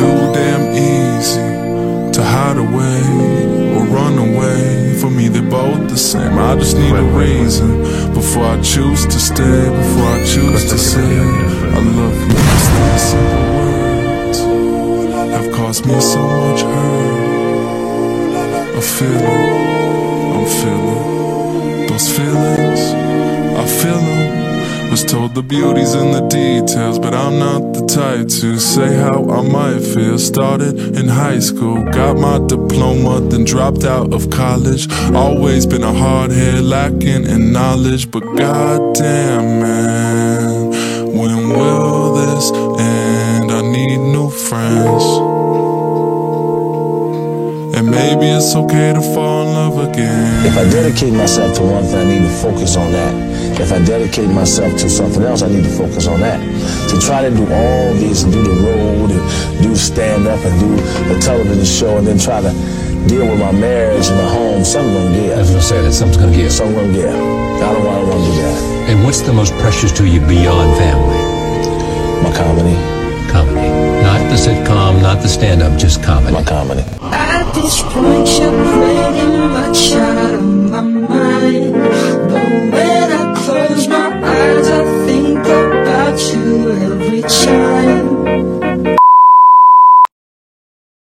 too damn easy to hide away or run away. For me, they're both the same. I just need a reason before I choose to stay. Before I choose to say I love you. Cause these simple words have caused me so much hurt. A feeling, I'm feeling Was told the beauty's in the details, but I'm not the type to say how I might feel. Started in high school, got my diploma, then dropped out of college. Always been a hard head, lacking in knowledge, but goddamn man, when will this end? I need new friends. And maybe it's okay to fall in love again. If I dedicate myself to one thing, I need to focus on that. If I dedicate myself to something else, I need to focus on that. To try to do all these and do the road and do stand up and do a television show and then try to deal with my marriage and my home, something gonna give. I was going to say that something's going to give. Something gonna give. I don't, I don't want to do that. And what's the most precious to you beyond family? My comedy. Comedy. Not the sitcom, not the stand up, just comedy. My comedy. Points you're breaking much out of my mind But when I close my eyes I think about you every time.